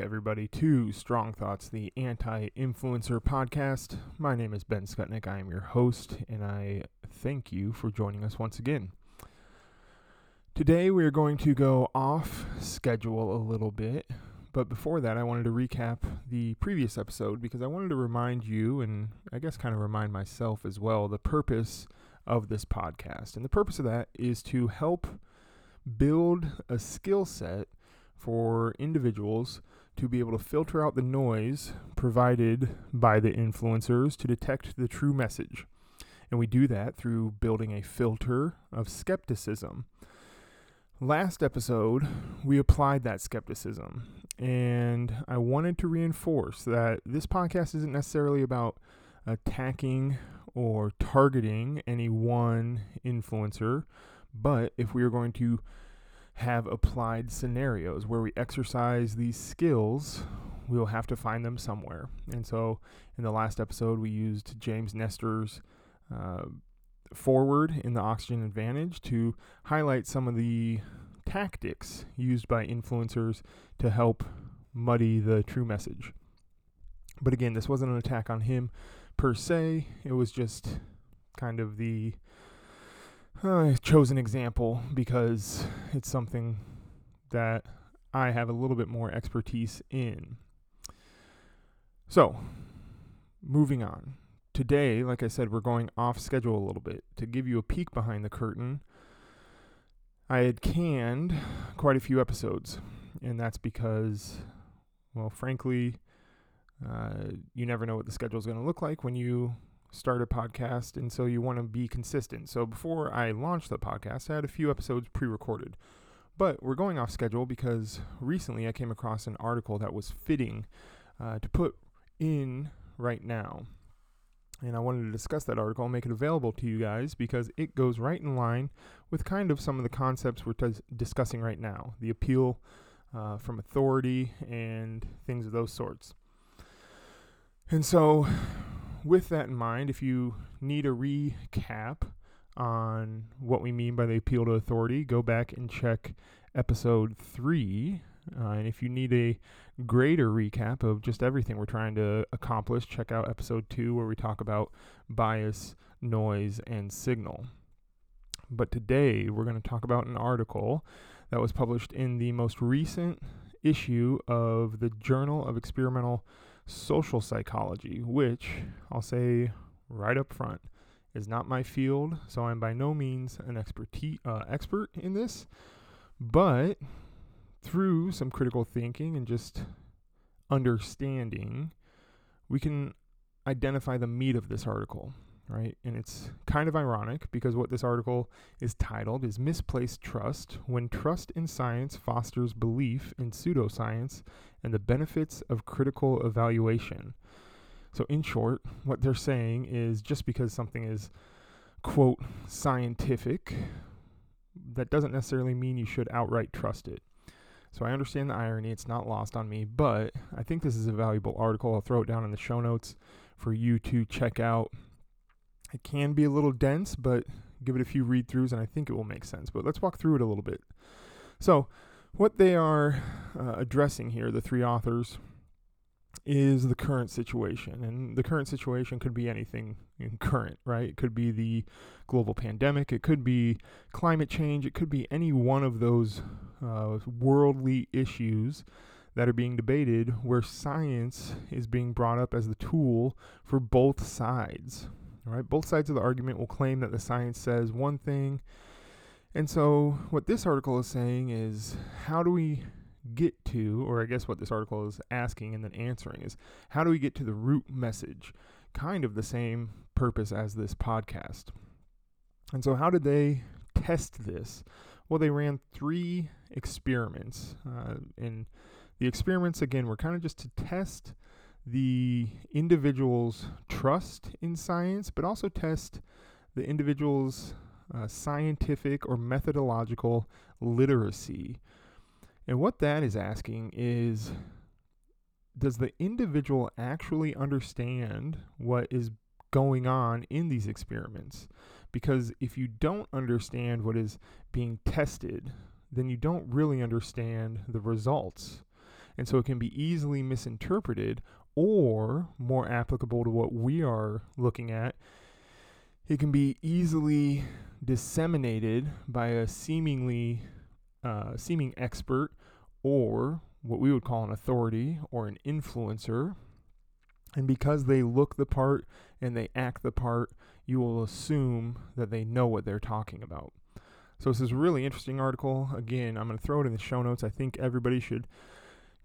Everybody, to Strong Thoughts, the anti influencer podcast. My name is Ben Skutnik. I am your host, and I thank you for joining us once again. Today, we are going to go off schedule a little bit, but before that, I wanted to recap the previous episode because I wanted to remind you, and I guess kind of remind myself as well, the purpose of this podcast. And the purpose of that is to help build a skill set for individuals to be able to filter out the noise provided by the influencers to detect the true message. And we do that through building a filter of skepticism. Last episode, we applied that skepticism, and I wanted to reinforce that this podcast isn't necessarily about attacking or targeting any one influencer, but if we are going to have applied scenarios where we exercise these skills, we'll have to find them somewhere. And so in the last episode, we used James Nestor's uh, foreword in the Oxygen Advantage to highlight some of the tactics used by influencers to help muddy the true message. But again, this wasn't an attack on him per se, it was just kind of the I chose an example because it's something that I have a little bit more expertise in. So, moving on. Today, like I said, we're going off schedule a little bit. To give you a peek behind the curtain, I had canned quite a few episodes, and that's because, well, frankly, uh, you never know what the schedule is going to look like when you start a podcast, and so you want to be consistent. So before I launched the podcast, I had a few episodes pre recorded. But we're going off schedule because recently I came across an article that was fitting uh, to put in right now. And I wanted to discuss that article and make it available to you guys because it goes right in line with kind of some of the concepts we're t- discussing right now the appeal uh, from authority and things of those sorts. And so with that in mind, if you need a recap on what we mean by the appeal to authority, go back and check episode three. Uh, and if you need a greater recap of just everything we're trying to accomplish, check out episode two, where we talk about bias, noise, and signal. But today we're going to talk about an article that was published in the most recent issue of the Journal of Experimental social psychology, which I'll say right up front is not my field, so I'm by no means an expertise, uh, expert in this. But through some critical thinking and just understanding, we can identify the meat of this article right? And it's kind of ironic because what this article is titled is Misplaced Trust When Trust in Science Fosters Belief in Pseudoscience and the Benefits of Critical Evaluation. So, in short, what they're saying is just because something is, quote, scientific, that doesn't necessarily mean you should outright trust it. So I understand the irony, it's not lost on me, but I think this is a valuable article. I'll throw it down in the show notes for you to check out it can be a little dense, but give it a few read throughs and I think it will make sense. But let's walk through it a little bit. So, what they are uh, addressing here, the three authors, is the current situation. And the current situation could be anything in current, right? It could be the global pandemic, it could be climate change, it could be any one of those uh, worldly issues that are being debated where science is being brought up as the tool for both sides, all right, both sides of the argument will claim that the science says one thing. And so, what this article is saying is how do we get to, or I guess what this article is asking and then answering is how do we get to the root message? Kind of the same purpose as this podcast. And so, how did they test this? Well, they ran three experiments. Uh, and the experiments, again, were kind of just to test the individual's trust in science, but also test the individual's uh, scientific or methodological literacy. And what that is asking is does the individual actually understand what is going on in these experiments? Because if you don't understand what is being tested, then you don't really understand the results. And so it can be easily misinterpreted or more applicable to what we are looking at. It can be easily disseminated by a seemingly uh, seeming expert or what we would call an authority or an influencer. And because they look the part and they act the part, you will assume that they know what they're talking about. So this is a really interesting article. Again, I'm going to throw it in the show notes. I think everybody should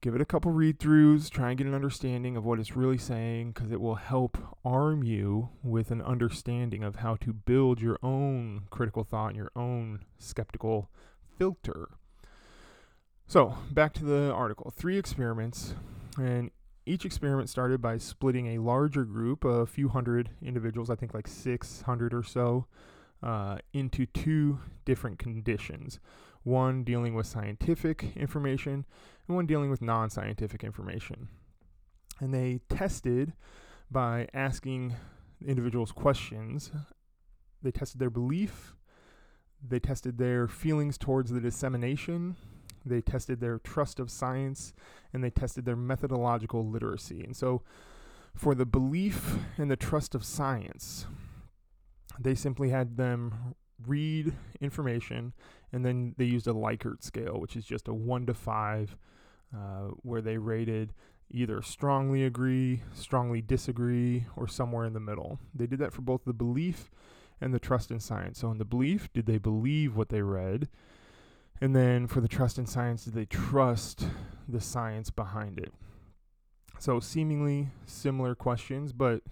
give it a couple read throughs, try and get an understanding of what it's really saying, because it will help arm you with an understanding of how to build your own critical thought and your own skeptical filter. So, back to the article. Three experiments, and each experiment started by splitting a larger group, a few hundred individuals, I think like 600 or so, uh, into two different conditions one dealing with scientific information and one dealing with non scientific information. And they tested by asking individuals questions. They tested their belief, they tested their feelings towards the dissemination, they tested their trust of science, and they tested their methodological literacy. And so, for the belief and the trust of science, they simply had them read information and then they used a Likert scale, which is just a one to five, uh, where they rated either strongly agree, strongly disagree, or somewhere in the middle. They did that for both the belief and the trust in science. So, in the belief, did they believe what they read? And then for the trust in science, did they trust the science behind it? So, seemingly similar questions, but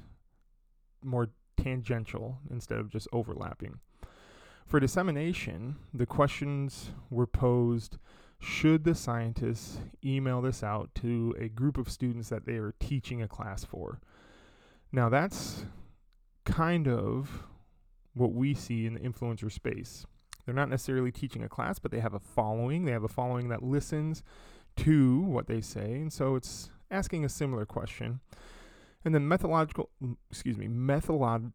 more tangential instead of just overlapping. For dissemination, the questions were posed should the scientists email this out to a group of students that they are teaching a class for? Now, that's kind of what we see in the influencer space. They're not necessarily teaching a class, but they have a following. They have a following that listens to what they say. And so it's asking a similar question. And then methodological, excuse me, methodolog,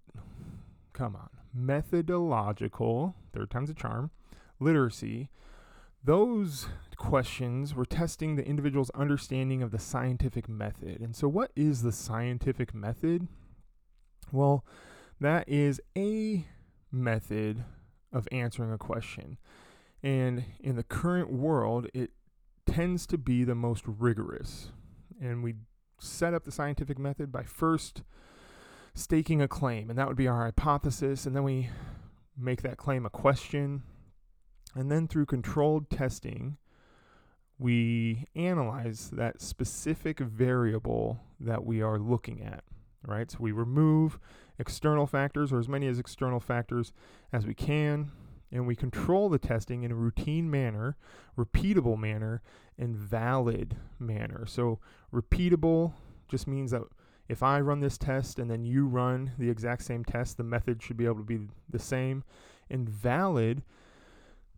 come on, methodological, third time's a charm, literacy, those questions were testing the individual's understanding of the scientific method. And so, what is the scientific method? Well, that is a method of answering a question. And in the current world, it tends to be the most rigorous. And we set up the scientific method by first staking a claim, and that would be our hypothesis. And then we make that claim a question. And then through controlled testing, we analyze that specific variable that we are looking at, right? So we remove external factors or as many as external factors as we can, and we control the testing in a routine manner, repeatable manner, and valid manner. So repeatable just means that if I run this test and then you run the exact same test, the method should be able to be the same. And valid,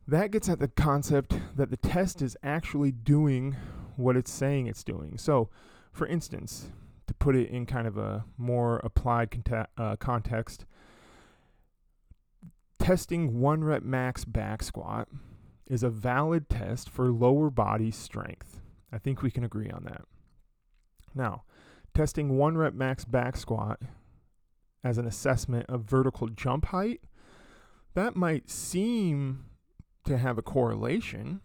that gets at the concept that the test is actually doing what it's saying it's doing. So, for instance, to put it in kind of a more applied conta- uh, context, testing one rep max back squat is a valid test for lower body strength. I think we can agree on that. Now, testing one rep max back squat as an assessment of vertical jump height, that might seem to have a correlation.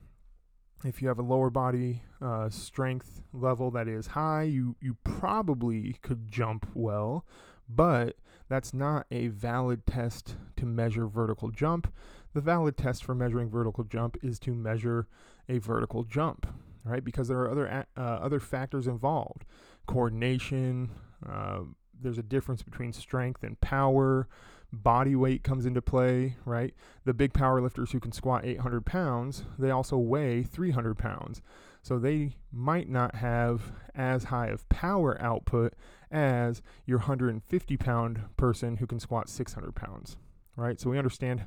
If you have a lower body uh, strength level that is high, you, you probably could jump well, but that's not a valid test to measure vertical jump. The valid test for measuring vertical jump is to measure a vertical jump, right? Because there are other uh, other factors involved coordination. Uh, there's a difference between strength and power. Body weight comes into play, right? The big power lifters who can squat 800 pounds, they also weigh 300 pounds. So they might not have as high of power output as your 150 pound person who can squat 600 pounds, right? So we understand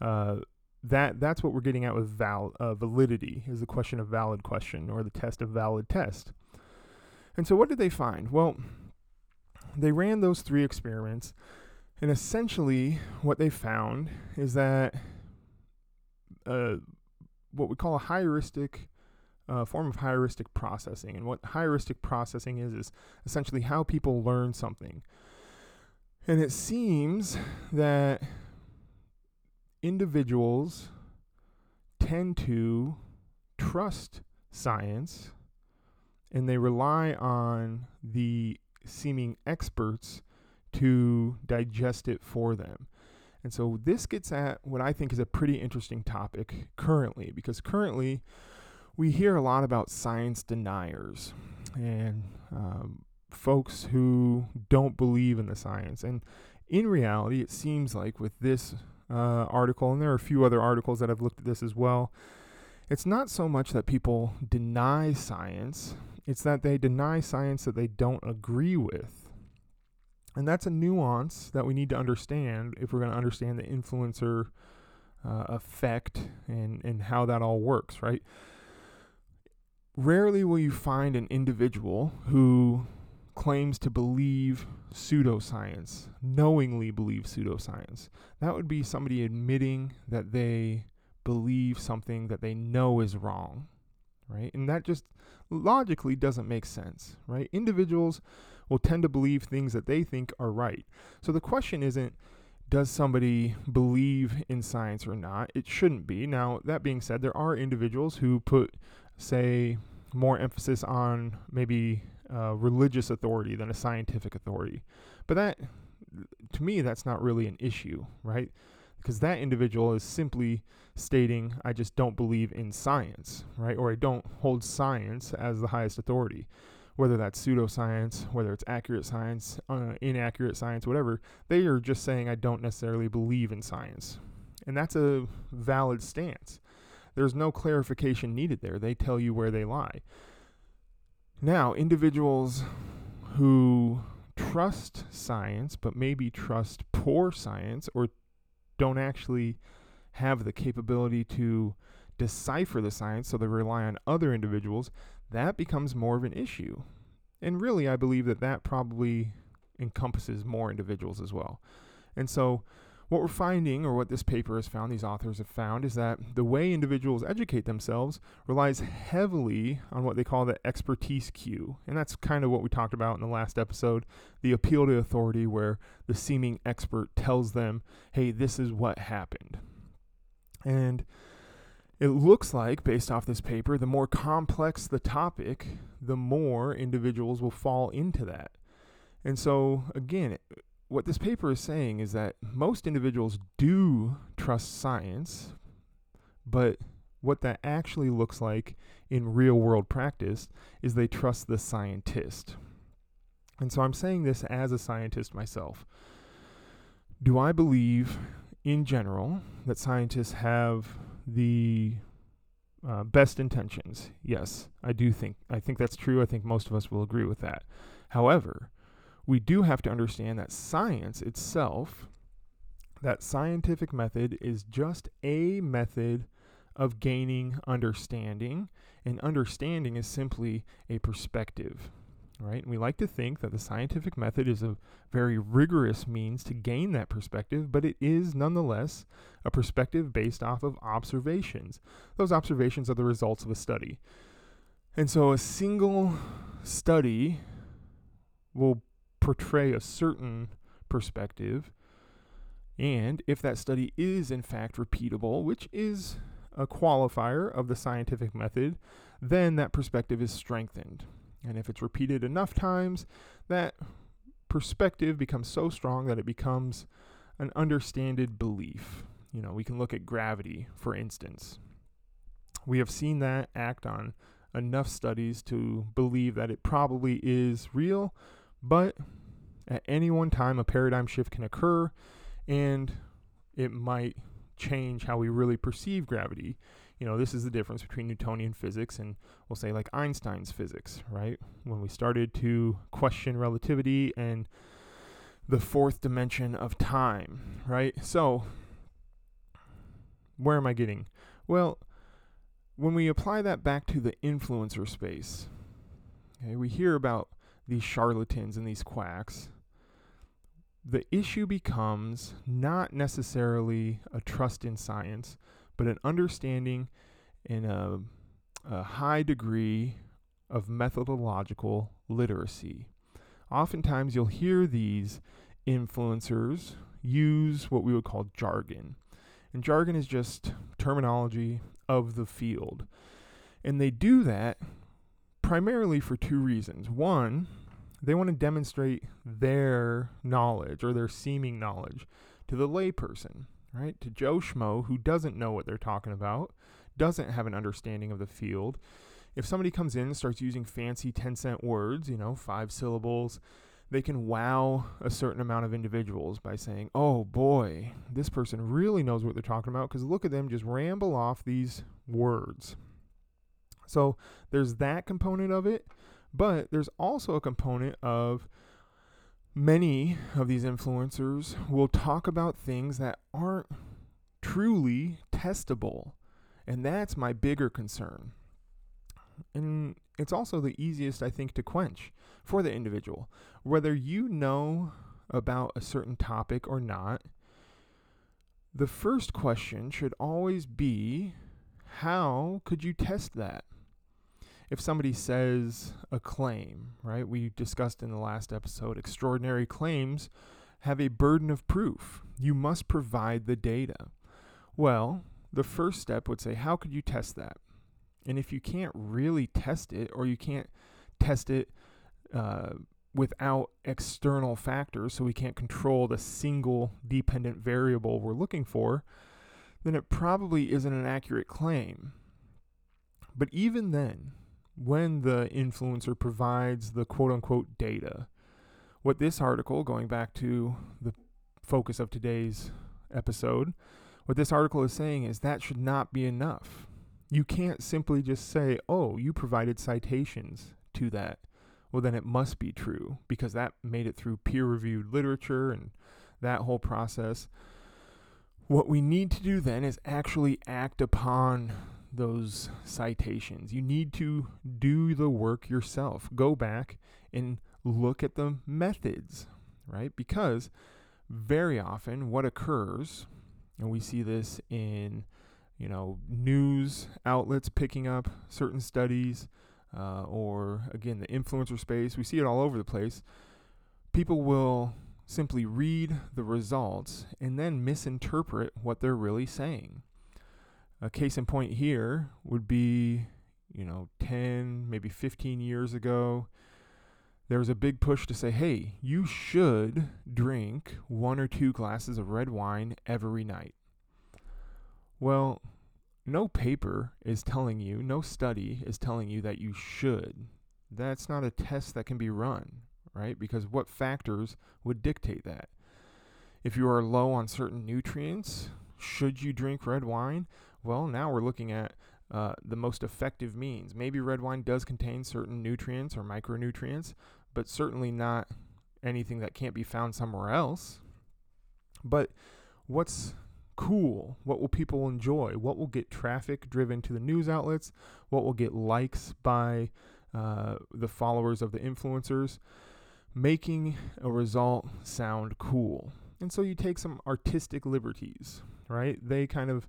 uh, that that's what we're getting at with val- uh, validity is the question of valid question or the test of valid test. And so, what did they find? Well, they ran those three experiments, and essentially, what they found is that uh, what we call a heuristic a form of heuristic processing. And what heuristic processing is, is essentially how people learn something. And it seems that individuals tend to trust science and they rely on the seeming experts to digest it for them. And so this gets at what I think is a pretty interesting topic currently, because currently we hear a lot about science deniers and um, folks who don't believe in the science. And in reality, it seems like with this uh, article, and there are a few other articles that have looked at this as well, it's not so much that people deny science, it's that they deny science that they don't agree with. And that's a nuance that we need to understand if we're going to understand the influencer uh, effect and, and how that all works, right? Rarely will you find an individual who claims to believe pseudoscience, knowingly believe pseudoscience. That would be somebody admitting that they believe something that they know is wrong, right? And that just logically doesn't make sense, right? Individuals will tend to believe things that they think are right. So the question isn't, does somebody believe in science or not? It shouldn't be. Now, that being said, there are individuals who put, say, more emphasis on maybe uh, religious authority than a scientific authority. But that, to me, that's not really an issue, right? Because that individual is simply stating, I just don't believe in science, right? Or I don't hold science as the highest authority whether that's pseudoscience, whether it's accurate science, uh, inaccurate science, whatever, they are just saying, I don't necessarily believe in science. And that's a valid stance. There's no clarification needed there. They tell you where they lie. Now, individuals who trust science, but maybe trust poor science or don't actually have the capability to decipher the science, so they rely on other individuals, that becomes more of an issue. And really, I believe that that probably encompasses more individuals as well. And so, what we're finding, or what this paper has found, these authors have found, is that the way individuals educate themselves relies heavily on what they call the expertise cue. And that's kind of what we talked about in the last episode the appeal to authority, where the seeming expert tells them, hey, this is what happened. And it looks like, based off this paper, the more complex the topic, the more individuals will fall into that. And so, again, what this paper is saying is that most individuals do trust science, but what that actually looks like in real world practice is they trust the scientist. And so I'm saying this as a scientist myself. Do I believe, in general, that scientists have the uh, best intentions. Yes, I do think I think that's true. I think most of us will agree with that. However, we do have to understand that science itself, that scientific method is just a method of gaining understanding, and understanding is simply a perspective right? And we like to think that the scientific method is a very rigorous means to gain that perspective, but it is nonetheless a perspective based off of observations. Those observations are the results of a study. And so a single study will portray a certain perspective. And if that study is in fact repeatable, which is a qualifier of the scientific method, then that perspective is strengthened. And if it's repeated enough times, that perspective becomes so strong that it becomes an understanded belief. You know, we can look at gravity, for instance. We have seen that act on enough studies to believe that it probably is real, but at any one time, a paradigm shift can occur and it might change how we really perceive gravity you know, this is the difference between Newtonian physics and we'll say like Einstein's physics, right? When we started to question relativity and the fourth dimension of time, right? So, where am I getting? Well, when we apply that back to the influencer space, okay, we hear about these charlatans and these quacks. The issue becomes not necessarily a trust in science, but an understanding and a a high degree of methodological literacy. Oftentimes, you'll hear these influencers use what we would call jargon. And jargon is just terminology of the field. And they do that primarily for two reasons. One, they want to demonstrate their knowledge or their seeming knowledge to the layperson, right? To Joe Schmo, who doesn't know what they're talking about, doesn't have an understanding of the field. If somebody comes in and starts using fancy 10 cent words, you know, five syllables, they can wow a certain amount of individuals by saying, oh boy, this person really knows what they're talking about because look at them just ramble off these words. So there's that component of it, but there's also a component of many of these influencers will talk about things that aren't truly testable. And that's my bigger concern. And it's also the easiest, I think, to quench for the individual. Whether you know about a certain topic or not, the first question should always be how could you test that? If somebody says a claim, right? We discussed in the last episode, extraordinary claims have a burden of proof. You must provide the data. Well, the first step would say, how could you test that? And if you can't really test it, or you can't test it uh, without external factors, so we can't control the single dependent variable we're looking for, then it probably isn't an accurate claim. But even then, when the influencer provides the quote unquote data, what this article, going back to the focus of today's episode, what this article is saying is that should not be enough. You can't simply just say, oh, you provided citations to that. Well, then it must be true because that made it through peer reviewed literature and that whole process. What we need to do then is actually act upon those citations. You need to do the work yourself. Go back and look at the methods, right? Because very often what occurs, and we see this in you know, news outlets picking up certain studies, uh, or again, the influencer space. We see it all over the place. People will simply read the results and then misinterpret what they're really saying. A case in point here would be, you know, 10, maybe 15 years ago. There was a big push to say, hey, you should drink one or two glasses of red wine every night. Well, no paper is telling you, no study is telling you that you should. That's not a test that can be run, right? Because what factors would dictate that? If you are low on certain nutrients, should you drink red wine? Well, now we're looking at uh, the most effective means. Maybe red wine does contain certain nutrients or micronutrients, but certainly not anything that can't be found somewhere else. But what's cool? What will people enjoy? What will get traffic driven to the news outlets? What will get likes by uh, the followers of the influencers? Making a result sound cool. And so you take some artistic liberties, right? They kind of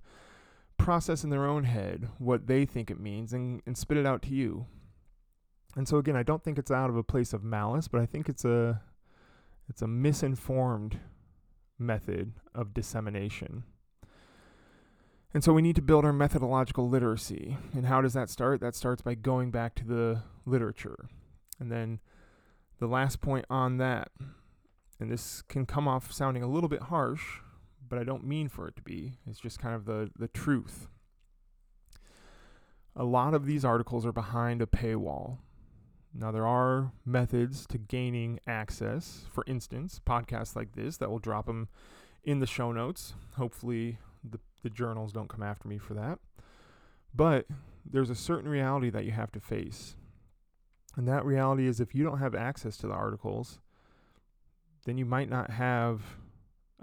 process in their own head what they think it means and, and spit it out to you. And so again, I don't think it's out of a place of malice, but I think it's a it's a misinformed method of dissemination. And so we need to build our methodological literacy. And how does that start? That starts by going back to the literature. And then the last point on that, and this can come off sounding a little bit harsh, but I don't mean for it to be. It's just kind of the, the truth. A lot of these articles are behind a paywall. Now, there are methods to gaining access. For instance, podcasts like this that will drop them in the show notes. Hopefully, the the journals don't come after me for that. But there's a certain reality that you have to face. And that reality is if you don't have access to the articles, then you might not have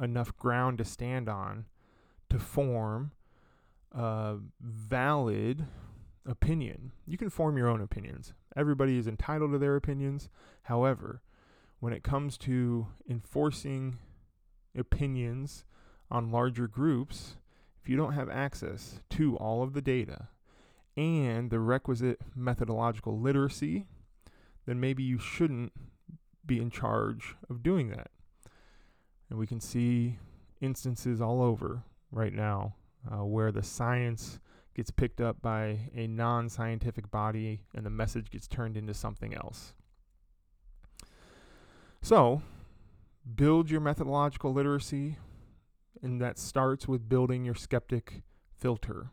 enough ground to stand on to form a valid opinion. You can form your own opinions. Everybody is entitled to their opinions. However, when it comes to enforcing opinions on larger groups, if you don't have access to all of the data and the requisite methodological literacy, then maybe you shouldn't be in charge of doing that. And we can see instances all over right now uh, where the science gets picked up by a non scientific body and the message gets turned into something else. So, build your methodological literacy, and that starts with building your skeptic filter.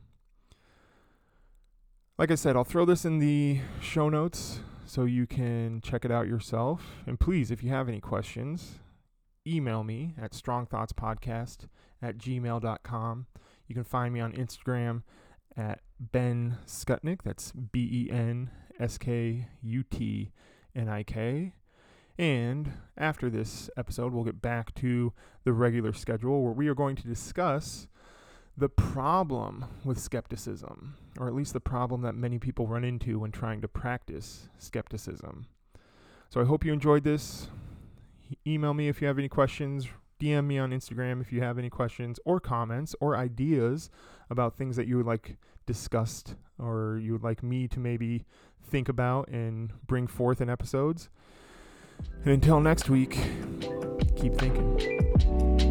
Like I said, I'll throw this in the show notes so you can check it out yourself. And please, if you have any questions, email me at strongthoughtspodcast at gmail.com. You can find me on Instagram at Ben Skutnik. That's B E N S K U T N I K. And after this episode, we'll get back to the regular schedule where we are going to discuss the problem with skepticism, or at least the problem that many people run into when trying to practice skepticism. So I hope you enjoyed this. Email me if you have any questions. DM me on Instagram if you have any questions or comments or ideas about things that you would like discussed or you would like me to maybe think about and bring forth in episodes. And until next week, keep thinking.